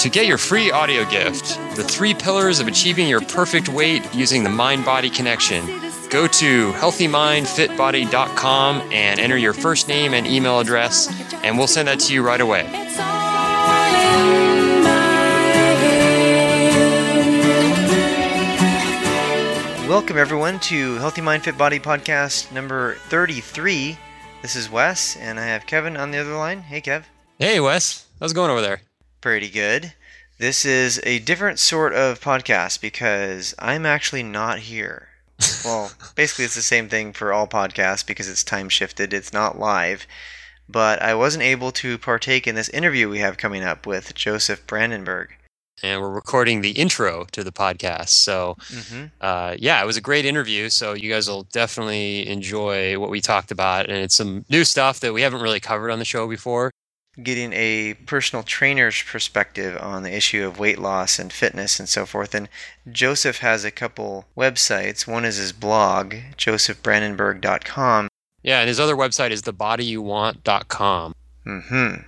To get your free audio gift, The Three Pillars of Achieving Your Perfect Weight Using the Mind Body Connection, go to healthymindfitbody.com and enter your first name and email address, and we'll send that to you right away. Welcome, everyone, to Healthy Mind Fit Body podcast number 33. This is Wes, and I have Kevin on the other line. Hey, Kev. Hey, Wes. How's it going over there? Pretty good. This is a different sort of podcast because I'm actually not here. Well, basically, it's the same thing for all podcasts because it's time shifted, it's not live. But I wasn't able to partake in this interview we have coming up with Josef Brandenburg. And we're recording the intro to the podcast. So, hmm uh, yeah, it was a great interview. So, you guys will definitely enjoy what we talked about. And it's some new stuff that we haven't really covered on the show before. Getting a personal trainer's perspective on the issue of weight loss and fitness and so forth. And Josef has a couple websites. One is his blog, josefbrandenburg.com. Yeah, and his other website is thebodyyouwant.com. Mm hmm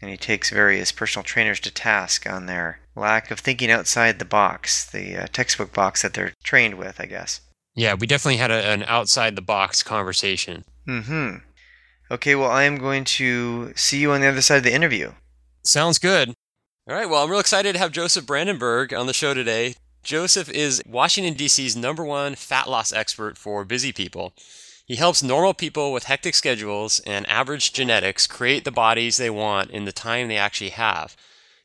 And he takes various personal trainers to task on their lack of thinking outside the box, the uh, textbook box that they're trained with, I guess. Yeah, we definitely had a, an outside the box conversation. Mm hmm Okay, well, I am going to see you on the other side of the interview. Sounds good. All right, well, I'm real excited to have Josef Brandenburg on the show today. Josef is Washington, D.C.'s number one fat loss expert for busy people. He helps normal people with hectic schedules and average genetics create the bodies they want in the time they actually have.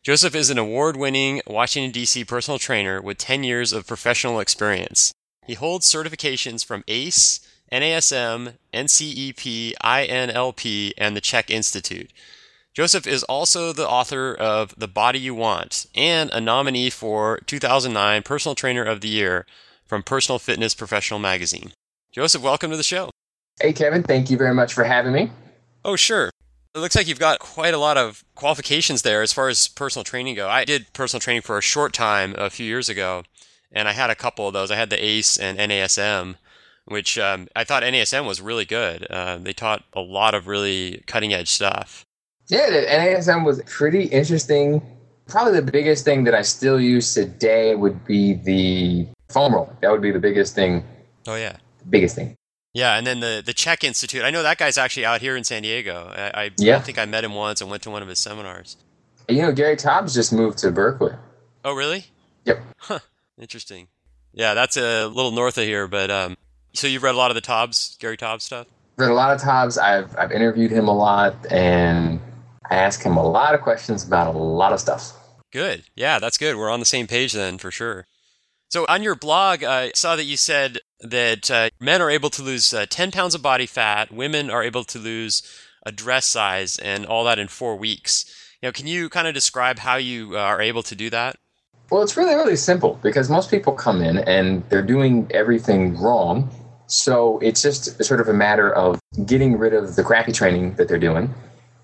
Josef is an award winning Washington, D.C. personal trainer with 10 years of professional experience. He holds certifications from ACE, NASM, NCEP, INLP, and the CHEK Institute. Josef is also the author of The Body You Want and a nominee for 2009 Personal Trainer of the Year from Personal Fitness Professional Magazine. Josef, welcome to the show. Hey, Kevin, thank you very much for having me. Oh, sure. It looks like you've got quite a lot of qualifications there as far as personal training go. I did personal training for a short time a few years ago, and I had a couple of those. I had the ACE and NASM, which um, I thought NASM was really good. Uh, they taught a lot of really cutting edge stuff. Yeah, the NASM was pretty interesting. Probably the biggest thing that I still use today would be the foam roll. That would be the biggest thing. Oh, yeah. Biggest thing. Yeah, and then the the CHEK Institute. I know that guy's actually out here in San Diego. I, I, Yeah. Think I met him once and went to one of his seminars. You know, Gary Taubes just moved to Berkeley. Oh, really? Yep. Huh. Interesting. Yeah, that's a little north of here, but um, so you've read a lot of the Taubes, Gary Taubes stuff. Read a lot of Taubes. I've I've interviewed him a lot, and I ask him a lot of questions about a lot of stuff. Good. Yeah, that's good. We're on the same page then, for sure. So on your blog, I saw that you said that uh, men are able to lose uh, 10 pounds of body fat, women are able to lose a dress size, and all that in four weeks. You know, can you kind of describe how you uh, are able to do that? Well, it's really, really simple because most people come in and they're doing everything wrong. So it's just sort of a matter of getting rid of the crappy training that they're doing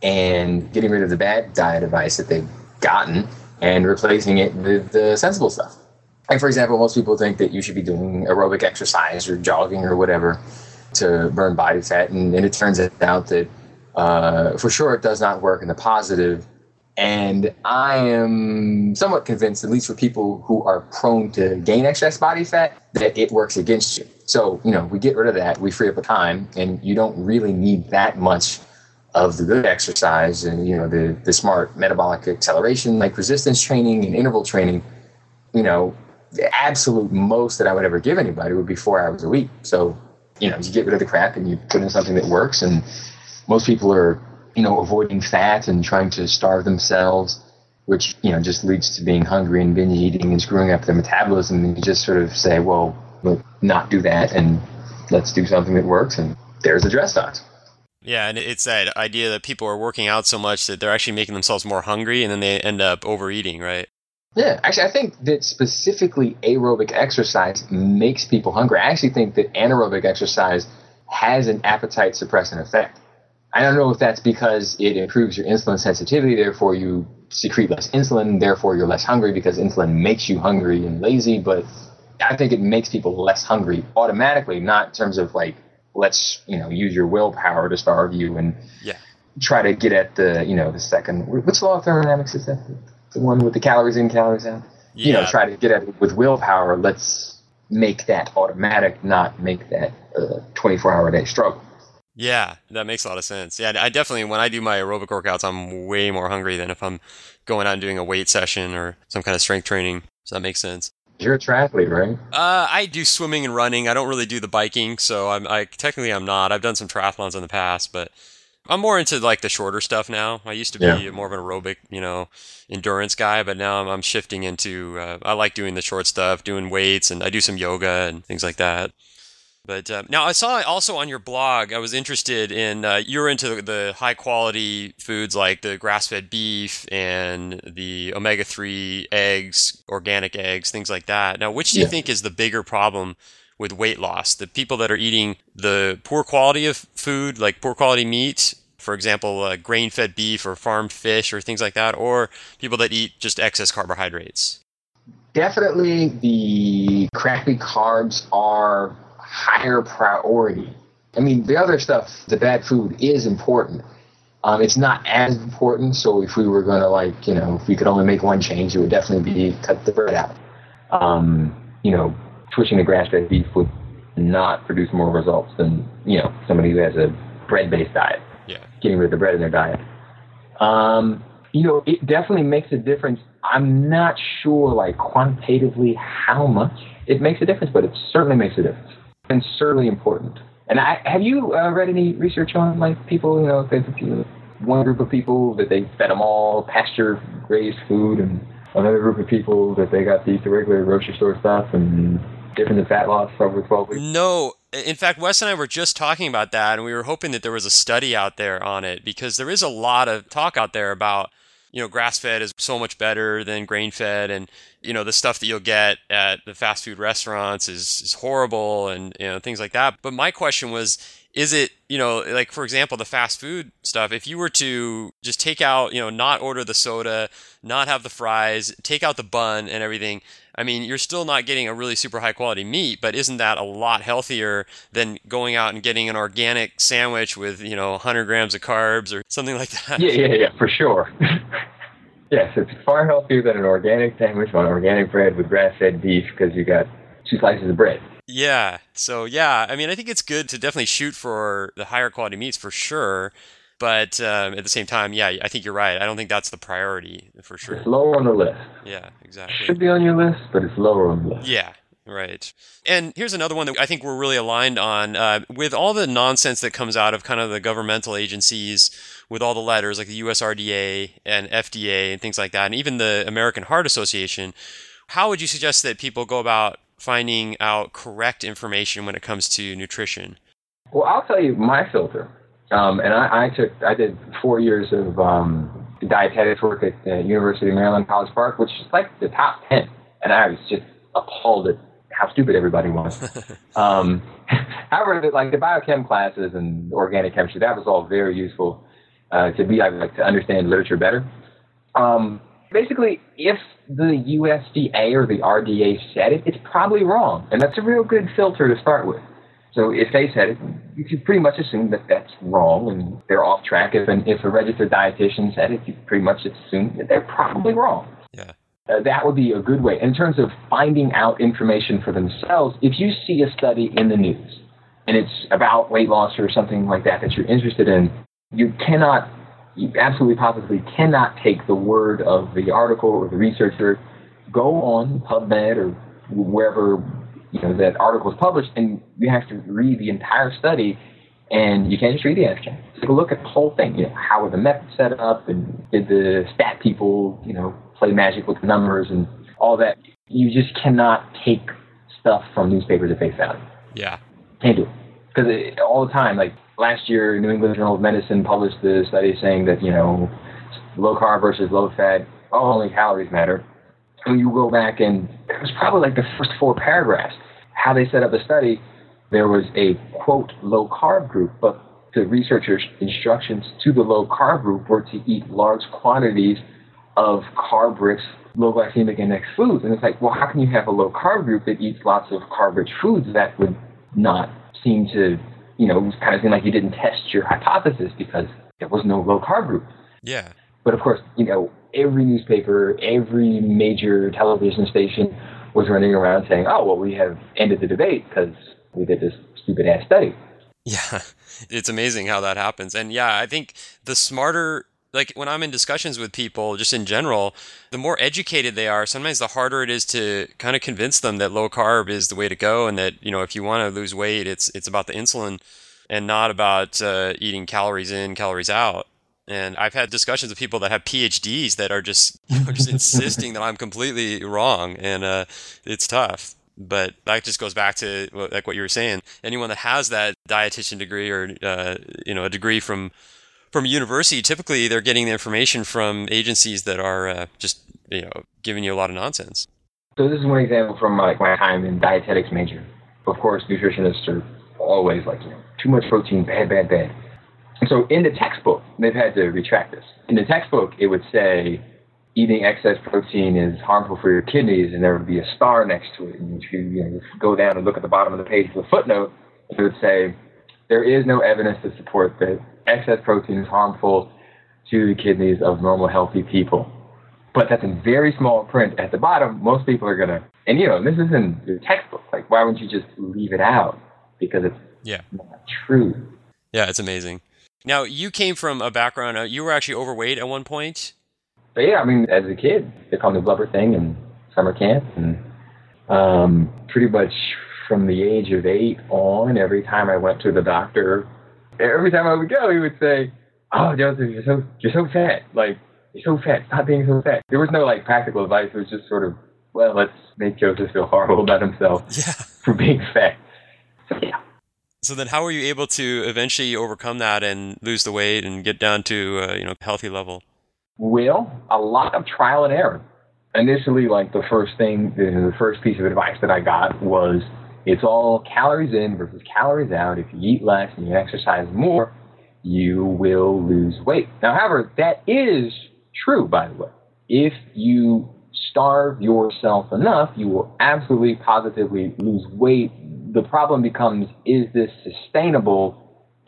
and getting rid of the bad diet advice that they've gotten and replacing it with the sensible stuff. Like, for example, most people think that you should be doing aerobic exercise or jogging or whatever to burn body fat. And, and it turns out that uh, for sure it does not work in the positive and I am somewhat convinced, at least for people who are prone to gain excess body fat, that it works against you. So, you know, we get rid of that, we free up the time, and you don't really need that much of the good exercise and, you know, the, the smart metabolic acceleration, like resistance training and interval training. You know, the absolute most that I would ever give anybody would be four hours a week. So, you know, you get rid of the crap and you put in something that works. And most people are you know, avoiding fat and trying to starve themselves, which, you know, just leads to being hungry and binge eating and screwing up their metabolism. And you just sort of say, well, let's not do that and let's do something that works. And there's the dress size. Yeah, and it's that idea that people are working out so much that they're actually making themselves more hungry and then they end up overeating, right? Yeah, actually, I think that specifically aerobic exercise makes people hungry. I actually think that anaerobic exercise has an appetite suppressant effect. I don't know if that's because it improves your insulin sensitivity, therefore you secrete less insulin, therefore you're less hungry because insulin makes you hungry and lazy, but I think it makes people less hungry automatically, not in terms of like, let's, you know, use your willpower to starve you and Yeah. try to get at the, you know, the second, what's the law of thermodynamics is that? the one with the calories in, calories out. Yeah. You know, try to get at it with willpower. Let's make that automatic, not make that a 24 hour a day struggle. Yeah, that makes a lot of sense. Yeah, I definitely when I do my aerobic workouts, I'm way more hungry than if I'm going out and doing a weight session or some kind of strength training. So that makes sense. You're a triathlete, right? Uh, I do swimming and running. I don't really do the biking, so I'm I technically I'm not. I've done some triathlons in the past, but I'm more into like the shorter stuff now. I used to be Yeah. more of an aerobic, you know, endurance guy, but now I'm, I'm shifting into. Uh, I like doing the short stuff, doing weights, and I do some yoga and things like that. But uh, now I saw also on your blog, I was interested in uh, you're into the high quality foods like the grass fed beef and the omega three eggs, organic eggs, things like that. Now, which do you Yeah. think is the bigger problem with weight loss? The people that are eating the poor quality of food, like poor quality meat, for example, uh, grain fed beef or farmed fish or things like that, or people that eat just excess carbohydrates? Definitely the crappy carbs are higher priority. I mean, the other stuff, the bad food is important. Um, it's not as important. So if we were going to like, you know, if we could only make one change, it would definitely be cut the bread out. Um, you know, switching to grass-fed beef would not produce more results than, you know, somebody who has a bread-based diet Yeah. getting rid of the bread in their diet. Um, you know, it definitely makes a difference. I'm not sure, like quantitatively, how much it makes a difference, but it certainly makes a difference, certainly important. And I have you uh, read any research on like people, you know, if there's you know, one group of people that they fed them all pasture raised food, and another group of people that they got to eat the regular grocery store stuff, and difference in fat loss over 12 weeks. No. In fact, Wes and I were just talking about that, and we were hoping that there was a study out there on it because there is a lot of talk out there about, you know, grass fed is so much better than grain fed, and you know the stuff that you'll get at the fast food restaurants is is horrible, and you know things like that. But my question was, is it you know like for example the fast food stuff? If you were to just take out, you know, not order the soda, not have the fries, take out the bun and everything. I mean, you're still not getting a really super high quality meat, but isn't that a lot healthier than going out and getting an organic sandwich with, you know, 100 grams of carbs or something like that? Yeah, yeah, yeah, for sure. yes, it's far healthier than an organic sandwich on organic bread with grass-fed beef because you got two slices of bread. Yeah. So, yeah, I mean, I think it's good to definitely shoot for the higher quality meats for sure. But um, at the same time, yeah, I think you're right. I don't think that's the priority for sure. It's lower on the list. Yeah, exactly. It should be on your list, but it's lower on the list. Yeah, right. And here's another one that I think we're really aligned on. Uh, with all the nonsense that comes out of kind of the governmental agencies, with all the letters like the USRDA and FDA and things like that, and even the American Heart Association, how would you suggest that people go about finding out correct information when it comes to nutrition? Well, I'll tell you my filter. Um, and I, I took, I did four years of um, dietetics work at the University of Maryland College Park, which is like the top 10. And I was just appalled at how stupid everybody was. um, however, like the biochem classes and organic chemistry, that was all very useful uh, to be like, like to understand literature better. Um, basically, if the USDA or the RDA said it, it's probably wrong, and that's a real good filter to start with. So if they said it, you could pretty much assume that that's wrong and they're off track. If an, if a registered dietitian said it, you pretty much assume that they're probably wrong. Yeah. Uh, that would be a good way. In terms of finding out information for themselves, if you see a study in the news and it's about weight loss or something like that that you're interested in, you cannot, you absolutely positively cannot take the word of the article or the researcher. Go on PubMed or wherever you know that article is published, and you have to read the entire study. And you can't just read the abstract. Take a look at the whole thing. You know, how were the methods set up, and did the stat people, you know, play magic with the numbers and all that? You just cannot take stuff from newspapers at face value. Yeah. Can't do it because all the time. Like last year, New England Journal of Medicine published the study saying that you know, low carb versus low fat, oh, only calories matter. And you go back and it was probably like the first four paragraphs. How they set up the study, there was a quote low carb group, but the researchers' instructions to the low carb group were to eat large quantities of carb rich, low glycemic index foods. And it's like, well, how can you have a low carb group that eats lots of carb rich foods that would not seem to, you know, kind of seem like you didn't test your hypothesis because there was no low carb group. Yeah. But of course, you know, every newspaper, every major television station was running around saying, "Oh, well, we have ended the debate because we did this stupid ass study." Yeah, it's amazing how that happens. And yeah, I think the smarter like when I'm in discussions with people, just in general, the more educated they are, sometimes the harder it is to kind of convince them that low carb is the way to go, and that you know if you want to lose weight, it's it's about the insulin and not about uh, eating calories in, calories out. And I've had discussions with people that have PhDs that are just just insisting that I'm completely wrong, and uh, it's tough. But that just goes back to like what you were saying. Anyone that has that dietitian degree or uh, you know a degree from from a university, typically they're getting the information from agencies that are uh, just you know giving you a lot of nonsense. So this is one example from like my time in dietetics major. Of course, nutritionists are always like you know too much protein, bad, bad, bad. And so in the textbook, they've had to retract this. In the textbook, it would say eating excess protein is harmful for your kidneys, and there would be a star next to it. And if you, you know, go down and look at the bottom of the page, the footnote, it would say there is no evidence to support that excess protein is harmful to the kidneys of normal, healthy people. But that's in very small print at the bottom. Most people are gonna, and you know, this is in your textbook. Like, why wouldn't you just leave it out? Because it's yeah not true. Yeah, it's amazing. Now, you came from a background. Uh, you were actually overweight at one point. But yeah, I mean, as a kid, they called me blubber thing in summer camp, and um, pretty much from the age of eight on, every time I went to the doctor, every time I would go, he would say, "Oh, Josef, you're so you're so fat. Like you're so fat. Stop being so fat." There was no like practical advice. It was just sort of, well, let's make Josef feel horrible about himself Yeah. for being fat. So yeah. So then, how were you able to eventually overcome that and lose the weight and get down to uh, you know healthy level? Well, a lot of trial and error. Initially, like the first thing, the first piece of advice that I got was it's all calories in versus calories out. If you eat less and you exercise more, you will lose weight. Now, however, that is true, by the way. If you starve yourself enough, you will absolutely positively lose weight. The problem becomes is this sustainable?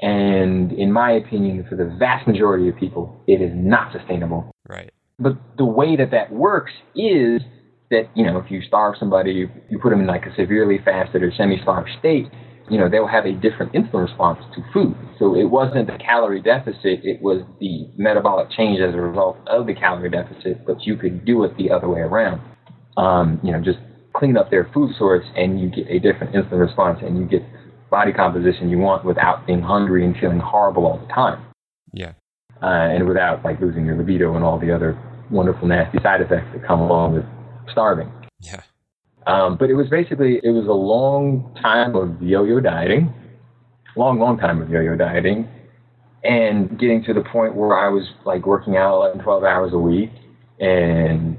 And in my opinion, for the vast majority of people, it is not sustainable. Right. But the way that that works is that, you know, if you starve somebody, you, you put them in like a severely fasted or semi-starved state, you know, they'll have a different insulin response to food. So it wasn't the calorie deficit, it was the metabolic change as a result of the calorie deficit, but you could do it the other way around. Um, you know, just clean up their food source and you get a different insulin response and you get body composition you want without being hungry and feeling horrible all the time. Yeah. Uh, and without like losing your libido and all the other wonderful nasty side effects that come along with starving. Yeah. Um, but it was basically it was a long time of yo-yo dieting, long, long time of yo-yo dieting, and getting to the point where I was like working out 11, 12 hours a week, and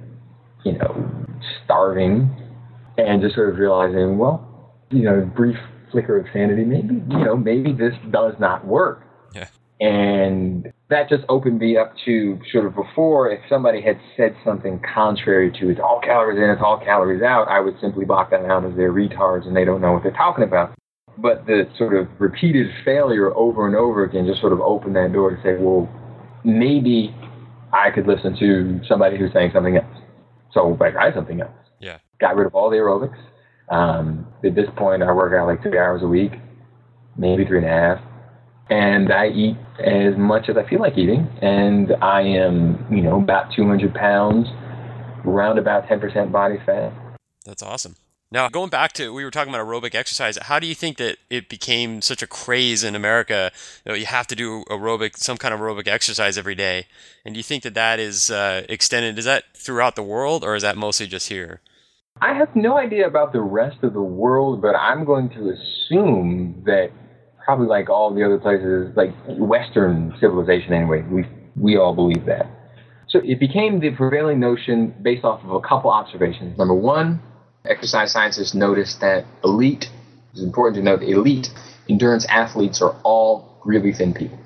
you know, starving, and just sort of realizing, well, you know, brief flicker of sanity, maybe you know, maybe this does not work. Yeah. And that just opened me up to sort of before, if somebody had said something contrary to it's all calories in, it's all calories out, I would simply block that out as they're retards and they don't know what they're talking about. But the sort of repeated failure over and over again just sort of opened that door to say, well, maybe I could listen to somebody who's saying something else. So I tried something else. Got rid of all the aerobics. Um, at this point, I work out like three hours a week, maybe three and a half and I eat as much as I feel like eating, and I am, you know, about 200 pounds, around about 10% body fat. That's awesome. Now, going back to we were talking about aerobic exercise, how do you think that it became such a craze in America that you have to do aerobic, some kind of aerobic exercise every day? And do you think that that is uh, extended? Is that throughout the world, or is that mostly just here? I have no idea about the rest of the world, but I'm going to assume that probably like all the other places, like Western civilization anyway, we we all believe that. So it became the prevailing notion based off of a couple observations. Number one, exercise scientists noticed that elite, it's important to note, elite endurance athletes are all really thin people.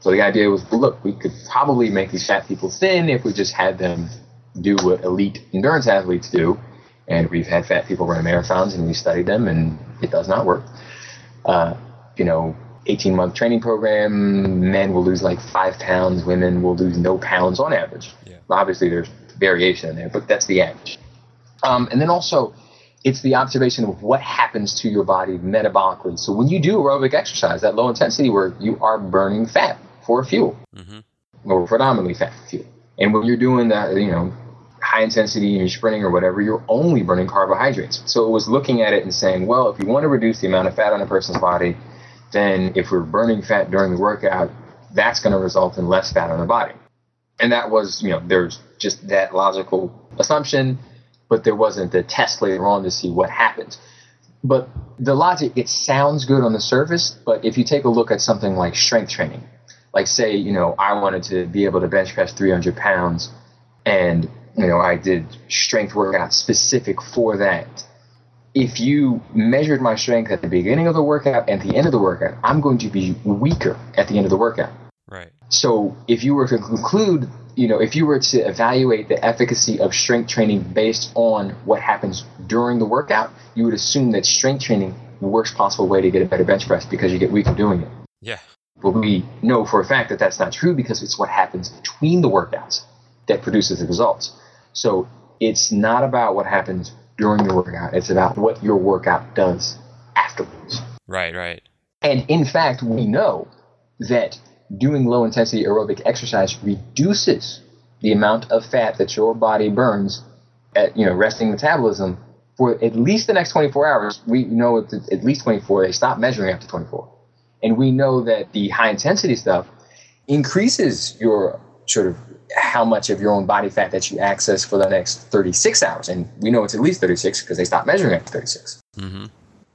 So the idea was, look, we could probably make these fat people thin if we just had them do what elite endurance athletes do. And we've had fat people run marathons and we studied them and it does not work. Uh, you know, 18 month training program, men will lose like five pounds, women will lose no pounds on average. Yeah. Obviously, there's variation in there, but that's the average. Um, and then also, it's the observation of what happens to your body metabolically. So when you do aerobic exercise, that low intensity work, you are burning fat for fuel, mm-hmm. or predominantly fat for fuel. And when you're doing that, you know, high intensity and you're sprinting or whatever, you're only burning carbohydrates. So it was looking at it and saying, well, if you want to reduce the amount of fat on a person's body, then if we're burning fat during the workout, that's going to result in less fat on the body. And that was, you know, there's just that logical assumption, but there wasn't the test later on to see what happens. But the logic, it sounds good on the surface, but if you take a look at something like strength training, like say, you know, I wanted to be able to bench press 300 pounds and, you know, I did strength workout specific for that. If you measured my strength at the beginning of the workout and the end of the workout, I'm going to be weaker at the end of the workout. Right. So if you were to conclude, you know, if you were to evaluate the efficacy of strength training based on what happens during the workout, you would assume that strength training the worst possible way to get a better bench press because you get weaker doing it. Yeah. But we know for a fact that that's not true because it's what happens between the workouts that produces the results. So it's not about what happens during the workout, it's about what your workout does afterwards. Right. Right. And in fact, we know that doing low intensity aerobic exercise reduces the amount of fat that your body burns at you know resting metabolism for at least the next 24 hours. We know at, at least 24. They stop measuring after 24, and we know that the high intensity stuff increases your sort of how much of your own body fat that you access for the next 36 hours, and we know it's at least 36 because they stop measuring after 36. Mm-hmm.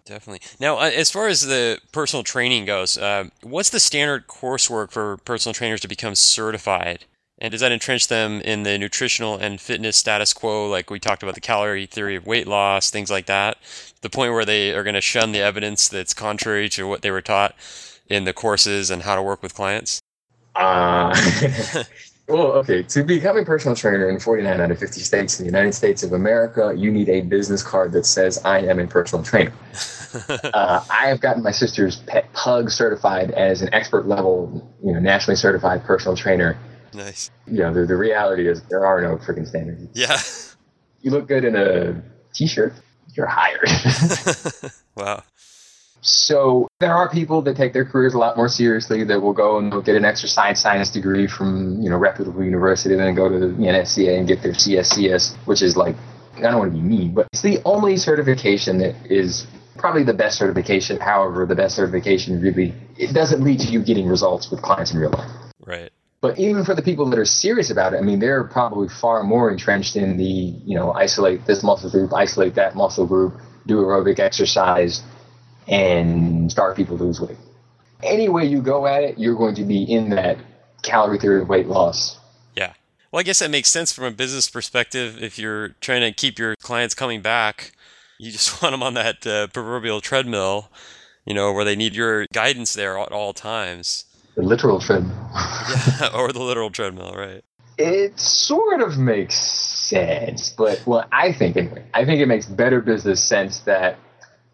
Definitely. Now, uh, as far as the personal training goes, uh, what's the standard coursework for personal trainers to become certified? And does that entrench them in the nutritional and fitness status quo, like we talked about the calorie theory of weight loss, things like that? The point where they are going to shun the evidence that's contrary to what they were taught in the courses and how to work with clients? Uh, well, okay. To become a personal trainer in 49 out of 50 states in the United States of America, you need a business card that says, I am a personal trainer. uh, I have gotten my sister's pet pug certified as an expert level, you know, nationally certified personal trainer. nice. You know, the, the reality is there are no freaking standards. Yeah. You look good in a t-shirt, you're hired. wow. So there are people that take their careers a lot more seriously that will go and get an exercise science degree from you know reputable university, then go to the NSCA and get their CSCS, which is like I don't want to be mean, but it's the only certification that is probably the best certification. However, the best certification really it doesn't lead to you getting results with clients in real life. Right. But even for the people that are serious about it, I mean, they're probably far more entrenched in the, you know, isolate this muscle group, isolate that muscle group, do aerobic exercise, and start people to lose weight. Any way you go at it, you're going to be in that calorie theory of weight loss. Yeah. Well, I guess that makes sense from a business perspective. If you're trying to keep your clients coming back, you just want them on that uh, proverbial treadmill, you know, where they need your guidance there at all times. The literal treadmill. Yeah, or the literal treadmill, right? It sort of makes sense, but well, I think anyway, I think it makes better business sense that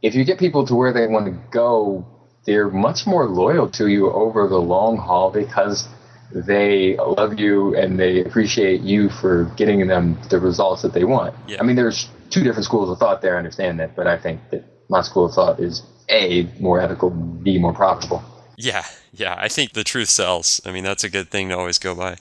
if you get people to where they want to go, they're much more loyal to you over the long haul because they love you and they appreciate you for getting them the results that they want. Yeah. I mean, there's two different schools of thought there. I understand that, but I think that my school of thought is a more ethical, b more profitable. Yeah, yeah. I think the truth sells. I mean, that's a good thing to always go by.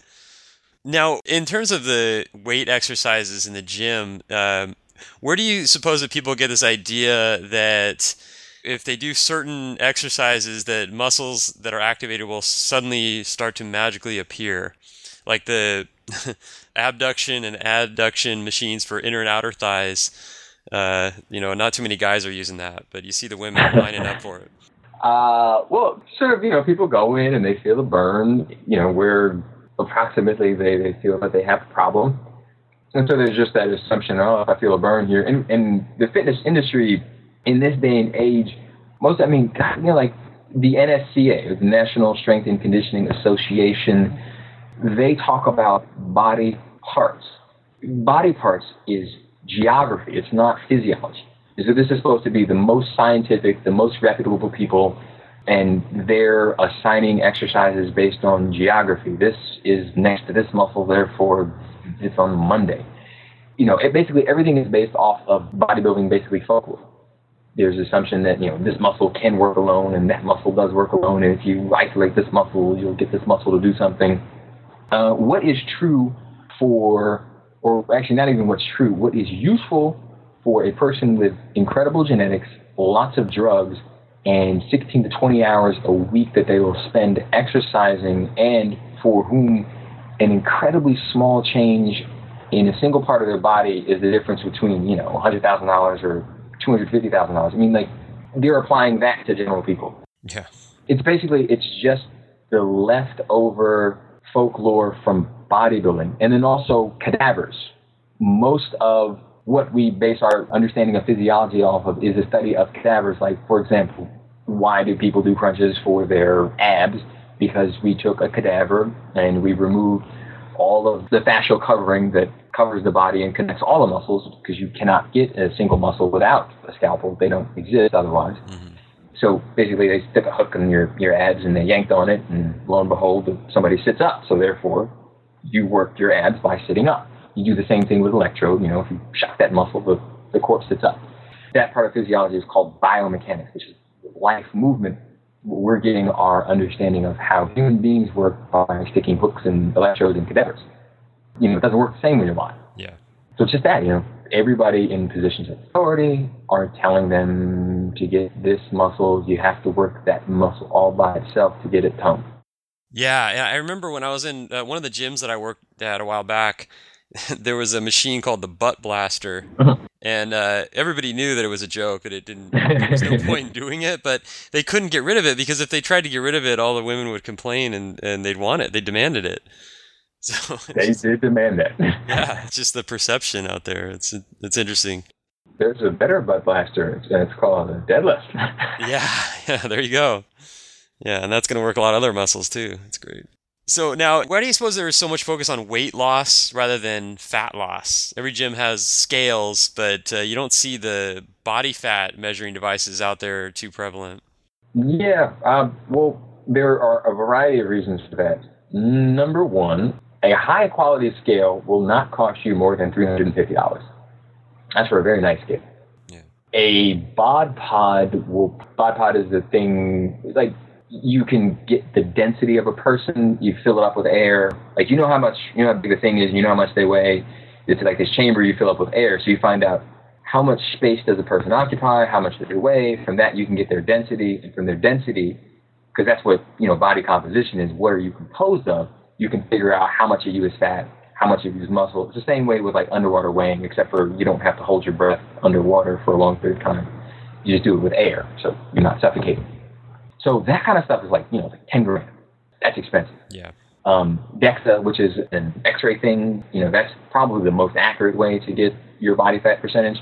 Now, in terms of the weight exercises in the gym, um, where do you suppose that people get this idea that if they do certain exercises, that muscles that are activated will suddenly start to magically appear, like the abduction and adduction machines for inner and outer thighs? Uh, you know, not too many guys are using that, but you see the women lining up for it. Uh, well, sort of, you know, people go in and they feel a burn, you know, where approximately they, they feel that they have a problem. And so there's just that assumption, oh, if I feel a burn here. And, and the fitness industry in this day and age, most, I mean, God, you know, like the NSCA, the National Strength and Conditioning Association, they talk about body parts. Body parts is geography, it's not physiology. So this is supposed to be the most scientific, the most reputable people and they're assigning exercises based on geography. This is next to this muscle, therefore it's on Monday. You know, it basically everything is based off of bodybuilding, basically folklore. There's assumption that you know this muscle can work alone, and that muscle does work alone, and if you isolate this muscle, you'll get this muscle to do something. Uh, what is true for, or actually not even what's true, what is useful for a person with incredible genetics, lots of drugs, and 16 to 20 hours a week that they will spend exercising, and for whom an incredibly small change in a single part of their body is the difference between, you know, $100,000 or $250,000. I mean, like, they're applying that to general people. Yeah. It's basically, it's just the leftover folklore from bodybuilding. And then also cadavers. Most of what we base our understanding of physiology off of is a study of cadavers. Like, for example, why do people do crunches for their abs? Because we took a cadaver and we removed all of the fascial covering that covers the body and connects all the muscles because you cannot get a single muscle without a scalpel. They don't exist otherwise. Mm-hmm. So basically, they stick a hook in your, your abs and they yanked on it, and lo and behold, somebody sits up. So therefore, you work your abs by sitting up. You do the same thing with electrode. You know, if you shock that muscle, the, the corpse sits up. That part of physiology is called biomechanics, which is life movement. We're getting our understanding of how human beings work by sticking hooks and electrodes in cadavers. You know, it doesn't work the same with your body. Yeah. So it's just that, you know, everybody in positions of authority are telling them to get this muscle. You have to work that muscle all by itself to get it toned. Yeah, I remember when I was in uh, one of the gyms that I worked at a while back. there was a machine called the Butt Blaster, uh-huh. And uh, everybody knew that it was a joke, that it didn't. There was no point in doing it, but they couldn't get rid of it because if they tried to get rid of it, all the women would complain and, and they'd want it. They demanded it. So they just, did demand that. yeah, it's just the perception out there. It's it's interesting. There's a better butt blaster, and it's called a deadlift. yeah, yeah. There you go. Yeah, and that's going to work a lot of other muscles too. It's great. So now, why do you suppose there is so much focus on weight loss rather than fat loss? Every gym has scales, but uh, you don't see the body fat measuring devices out there too prevalent. Yeah, um, well, there are a variety of reasons for that. Number one, a high quality scale will not cost you more than $350. That's for a very nice scale. Yeah. A bod pod will, bod pod is the thing, like you can get the density of a person. You fill it up with air. Like you know how much you know how big the thing is. You know how much they weigh. It's like this chamber you fill up with air. So you find out how much space does a person occupy, how much do they weigh. From that you can get their density, and from their density, because that's what you know body composition is. What are you composed of? You can figure out how much of you is fat, how much of you is muscle. It's the same way with like underwater weighing, except for you don't have to hold your breath underwater for a long period of time. You just do it with air, so you're not suffocating. So that kind of stuff is like, you know, like 10 grand. That's expensive. Yeah. Um, DEXA, which is an x-ray thing, you know, that's probably the most accurate way to get your body fat percentage.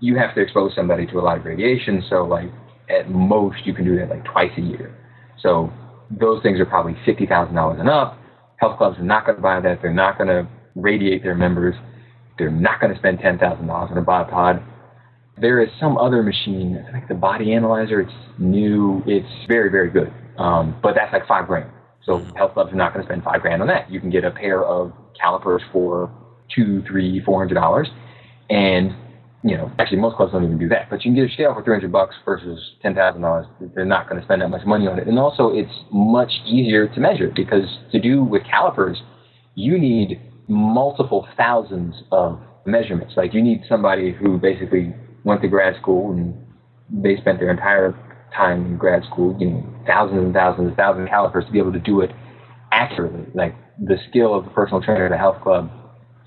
You have to expose somebody to a lot of radiation. So like at most you can do that like twice a year. So those things are probably $50,000 and up. Health clubs are not going to buy that. They're not going to radiate their members. They're not going to spend $10,000 on a pod. There is some other machine, like the body analyzer. It's new. It's very, very good. Um, but that's like five grand. So mm-hmm. health clubs are not going to spend five grand on that. You can get a pair of calipers for two, three, four hundred dollars, and you know, actually most clubs don't even do that. But you can get a scale for three hundred bucks versus ten thousand dollars. They're not going to spend that much money on it, and also it's much easier to measure because to do with calipers, you need multiple thousands of measurements. Like you need somebody who basically went to grad school and they spent their entire time in grad school, you know, thousands and thousands and thousands of calipers to be able to do it accurately. Like the skill of the personal trainer at a health club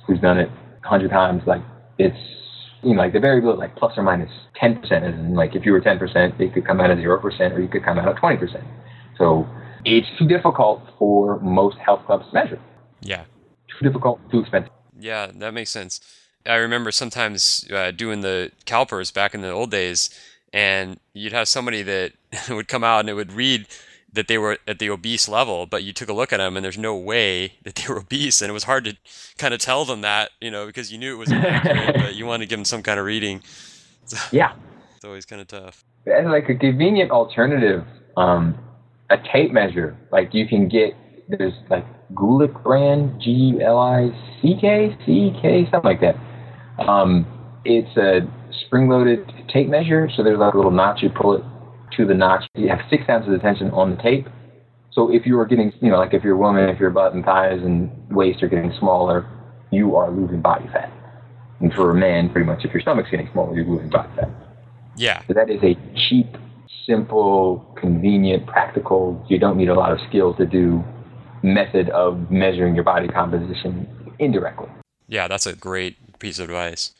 who's done it a hundred times, like it's you know, like the variability like plus or minus ten percent and like if you were ten percent it could come out at zero percent or you could come out at twenty percent. So it's too difficult for most health clubs to measure. Yeah. Too difficult, too expensive. Yeah, that makes sense. I remember sometimes uh, doing the calipers back in the old days, and you'd have somebody that would come out and it would read that they were at the obese level, but you took a look at them and there's no way that they were obese, and it was hard to kind of tell them that, you know, because you knew it was inaccurate, but you wanted to give them some kind of reading. So, yeah, it's always kind of tough. And like a convenient alternative Um, a tape measure, like you can get, there's like Gulick brand, G U L I C K, C K, something like that. Um, it's a spring loaded tape measure, so there's like a little notch, you pull it to the notch. You have six ounces of tension on the tape. So if you are getting, you know, like if you're a woman, if your butt and thighs and waist are getting smaller, you are losing body fat. And for a man, pretty much, if your stomach's getting smaller, you're losing body fat. Yeah. So that is a cheap, simple, convenient, practical, you don't need a lot of skill to do method of measuring your body composition indirectly. Yeah, that's a great piece of advice.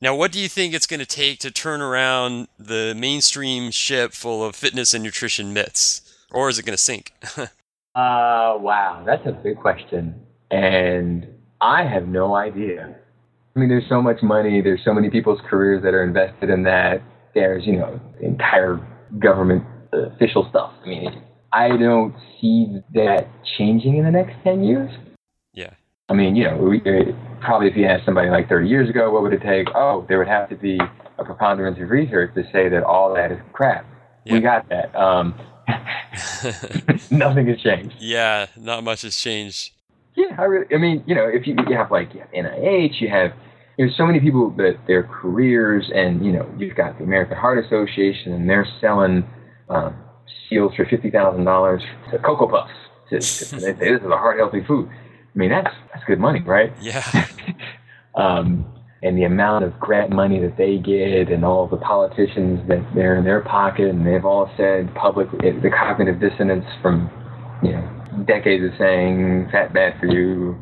Now, what do you think it's going to take to turn around the mainstream ship full of fitness and nutrition myths? Or is it going to sink? uh, wow, that's a big question. And I have no idea. I mean, there's so much money, there's so many people's careers that are invested in that. There's, you know, entire government official stuff. I mean, I don't see that changing in the next 10 years. I mean, you know, we, probably if you asked somebody like 30 years ago, what would it take? Oh, there would have to be a preponderance of research to say that all that is crap. Yeah. We got that. Um, nothing has changed. Yeah, not much has changed. Yeah, I really. I mean, you know, if you, you have like you have NIH, you have there's so many people that their careers, and you know, you've got the American Heart Association, and they're selling um, seals for fifty thousand dollars to Cocoa Puffs. To, to, they say this is a heart healthy food. I mean, that's that's good money, right? Yeah. um, and the amount of grant money that they get, and all the politicians that they're in their pocket, and they've all said publicly the cognitive dissonance from you know decades of saying fat bad for you,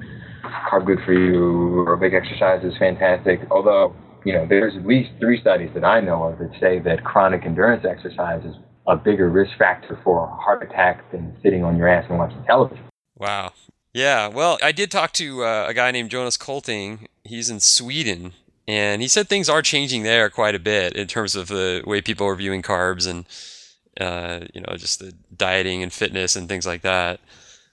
carb good for you, or big exercise is fantastic. Although, you know, there's at least three studies that I know of that say that chronic endurance exercise is a bigger risk factor for a heart attack than sitting on your ass and watching television. Wow. Yeah, well, I did talk to uh, a guy named Jonas Colting. He's in Sweden, and he said things are changing there quite a bit in terms of the way people are viewing carbs and uh, you know just the dieting and fitness and things like that.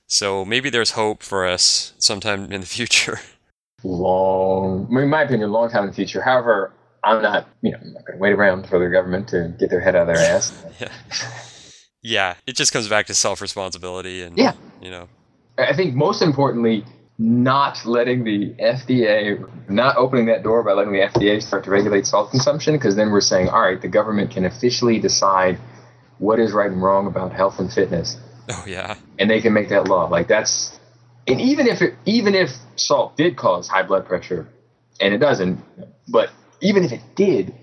So maybe there's hope for us sometime in the future. Long, in my opinion, long time in the future. However, I'm not, you know, I'm not going to wait around for the government to get their head out of their ass. yeah. Yeah, it just comes back to self responsibility and, yeah. you know. I think most importantly, not letting the FDA, not opening that door by letting the FDA start to regulate salt consumption, because then we're saying, all right, the government can officially decide what is right and wrong about health and fitness Oh yeah. And they can make that law. Like that's and even if it even if salt did cause high blood pressure, and it doesn't, but even if it did,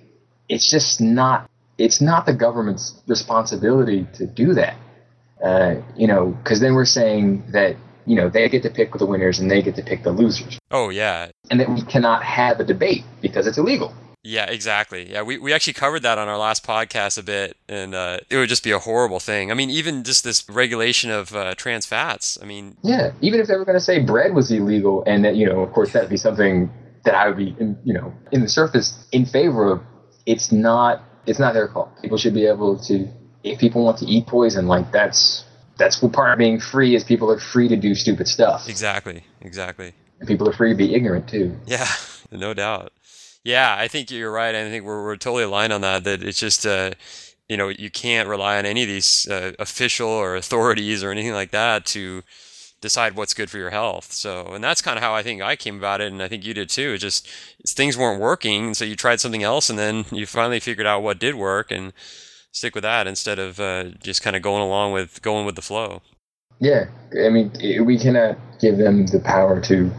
it's just not it's not the government's responsibility to do that. Uh, you know, because then we're saying that you know they get to pick the winners and they get to pick the losers. Oh yeah. And that we cannot have a debate because it's illegal. Yeah, exactly. Yeah, we, we actually covered that on our last podcast a bit, and uh, it would just be a horrible thing. I mean, even just this regulation of uh, trans fats. I mean, yeah, even if they were going to say bread was illegal, and that you know, of course, that'd be something that I would be, in, you know, in the surface in favor of. It's not. It's not their call. People should be able to. If people want to eat poison, like that's that's what part of being free is people are free to do stupid stuff. Exactly. Exactly. And people are free to be ignorant too. Yeah, no doubt. Yeah, I think you're right. I think we're, we're totally aligned on that. That it's just, uh, you know, you can't rely on any of these uh, official or authorities or anything like that to decide what's good for your health. So, and that's kind of how I think I came about it, and I think you did too. It just things weren't working, and so you tried something else, and then you finally figured out what did work, and stick with that instead of uh, just kind of going along with going with the flow. Yeah, I mean, we cannot give them the power to,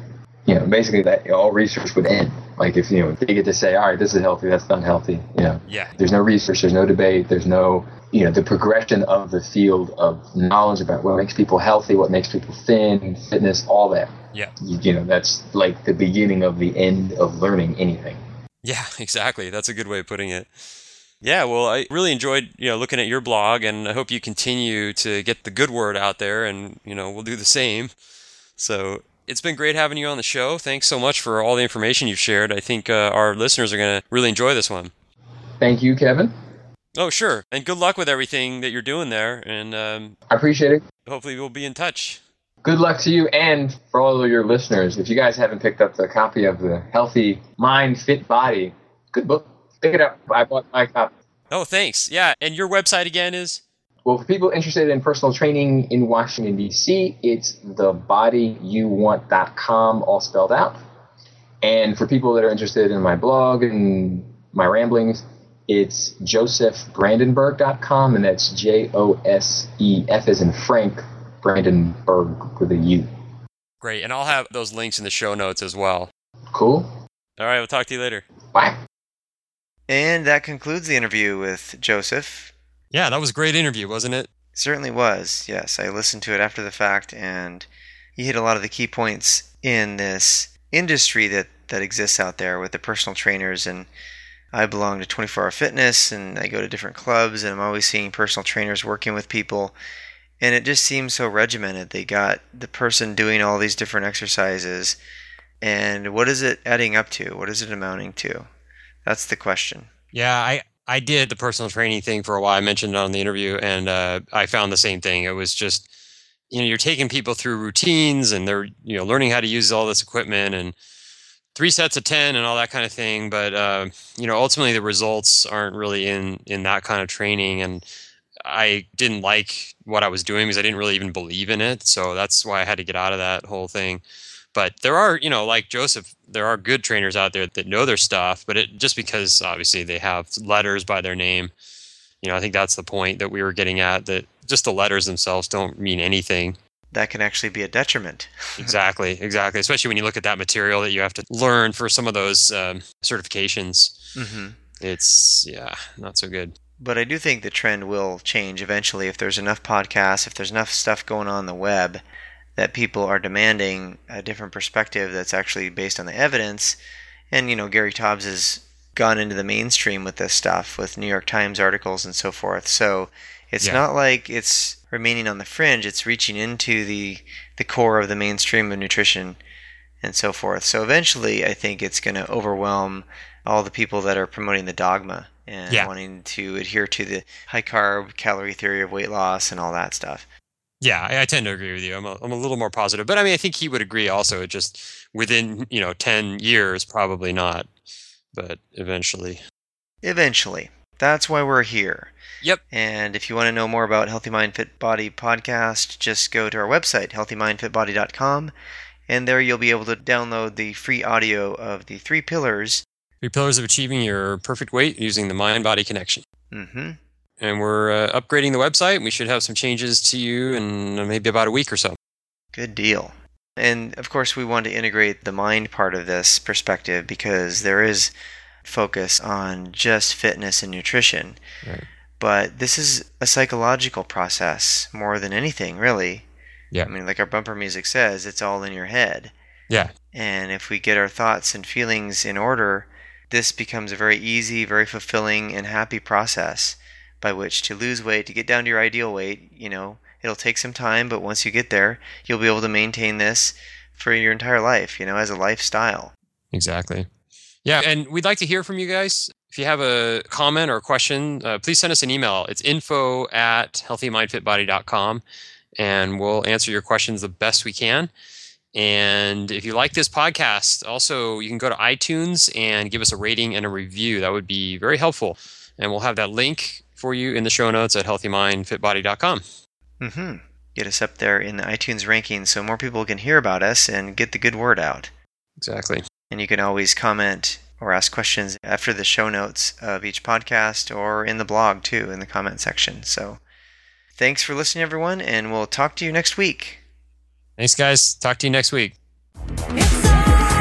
you know, basically that all research would end like if you know they get to say, all right, this is healthy, that's unhealthy. You know, yeah. There's no research, there's no debate, there's no you know the progression of the field of knowledge about what makes people healthy, what makes people thin, fitness, all that. Yeah. You, you know, that's like the beginning of the end of learning anything. Yeah, exactly. That's a good way of putting it. Yeah, well, I really enjoyed you know looking at your blog, and I hope you continue to get the good word out there, and you know we'll do the same. So it's been great having you on the show. Thanks so much for all the information you've shared. I think uh, our listeners are going to really enjoy this one. Thank you, Kevin. Oh, sure. And good luck with everything that you're doing there. And um, I appreciate it. Hopefully, we'll be in touch. Good luck to you and for all of your listeners. If you guys haven't picked up the copy of the Healthy Mind, Fit Body, good book. Pick it up. I bought my copy. Oh, thanks. Yeah. And your website again is? Well, for people interested in personal training in Washington, D.C., it's thebodyyouwant.com, all spelled out. And for people that are interested in my blog and my ramblings, it's josefbrandenburg.com, and that's J O S E F as in Frank, Brandenburg with a U. Great. And I'll have those links in the show notes as well. Cool. All right. We'll talk to you later. Bye. And that concludes the interview with Josef. Yeah, that was a great interview, wasn't it? Certainly was. Yes, I listened to it after the fact, and he hit a lot of the key points in this industry that that exists out there with the personal trainers. And I belong to 24 Hour Fitness, and I go to different clubs, and I'm always seeing personal trainers working with people. And it just seems so regimented. They got the person doing all these different exercises, and what is it adding up to? What is it amounting to? That's the question. Yeah, I I did the personal training thing for a while. I mentioned it on the interview, and uh, I found the same thing. It was just, you know, you're taking people through routines, and they're you know learning how to use all this equipment and three sets of ten and all that kind of thing. But uh, you know, ultimately the results aren't really in in that kind of training, and I didn't like what I was doing because I didn't really even believe in it. So that's why I had to get out of that whole thing. But there are, you know, like Josef, there are good trainers out there that know their stuff, but it just because obviously they have letters by their name, you know, I think that's the point that we were getting at that just the letters themselves don't mean anything. That can actually be a detriment. exactly, exactly. Especially when you look at that material that you have to learn for some of those um, certifications. Mm-hmm. It's, yeah, not so good. But I do think the trend will change eventually if there's enough podcasts, if there's enough stuff going on the web that people are demanding a different perspective that's actually based on the evidence. And, you know, Gary Taubes has gone into the mainstream with this stuff, with New York Times articles and so forth. So it's yeah. not like it's remaining on the fringe, it's reaching into the, the core of the mainstream of nutrition and so forth. So eventually, I think it's going to overwhelm all the people that are promoting the dogma and yeah. wanting to adhere to the high carb calorie theory of weight loss and all that stuff. Yeah, I, I, tend to agree with you. I'm a, I'm a little more positive, but I mean, I think he would agree also. Just within you know ten years, probably not, but eventually. Eventually, that's why we're here. Yep. And if you want to know more about Healthy Mind Fit Body podcast, just go to our website, healthymindfitbody.com, and there you'll be able to download the free audio of the three pillars. Three pillars of achieving your perfect weight using the mind body connection. Mm-hmm and we're uh, upgrading the website. We should have some changes to you in maybe about a week or so. Good deal. And of course, we want to integrate the mind part of this perspective because there is focus on just fitness and nutrition. Right. But this is a psychological process more than anything, really. Yeah. I mean, like our bumper music says, it's all in your head. Yeah. And if we get our thoughts and feelings in order, this becomes a very easy, very fulfilling, and happy process by which to lose weight, to get down to your ideal weight. You know, it'll take some time, but once you get there, you'll be able to maintain this for your entire life, you know, as a lifestyle. Exactly. Yeah, and we'd like to hear from you guys. If you have a comment or a question, uh, please send us an email. It's info at healthymindfitbody.com, and we'll answer your questions the best we can. And if you like this podcast, also you can go to iTunes and give us a rating and a review. That would be very helpful. And we'll have that link for you in the show notes at healthymindfitbody.com. Mm-hmm. Get us up there in the iTunes rankings so more people can hear about us and get the good word out. Exactly. And you can always comment or ask questions after the show notes of each podcast or in the blog too, in the comment section. So thanks for listening, everyone, and we'll talk to you next week. Thanks, guys. Talk to you next week. It's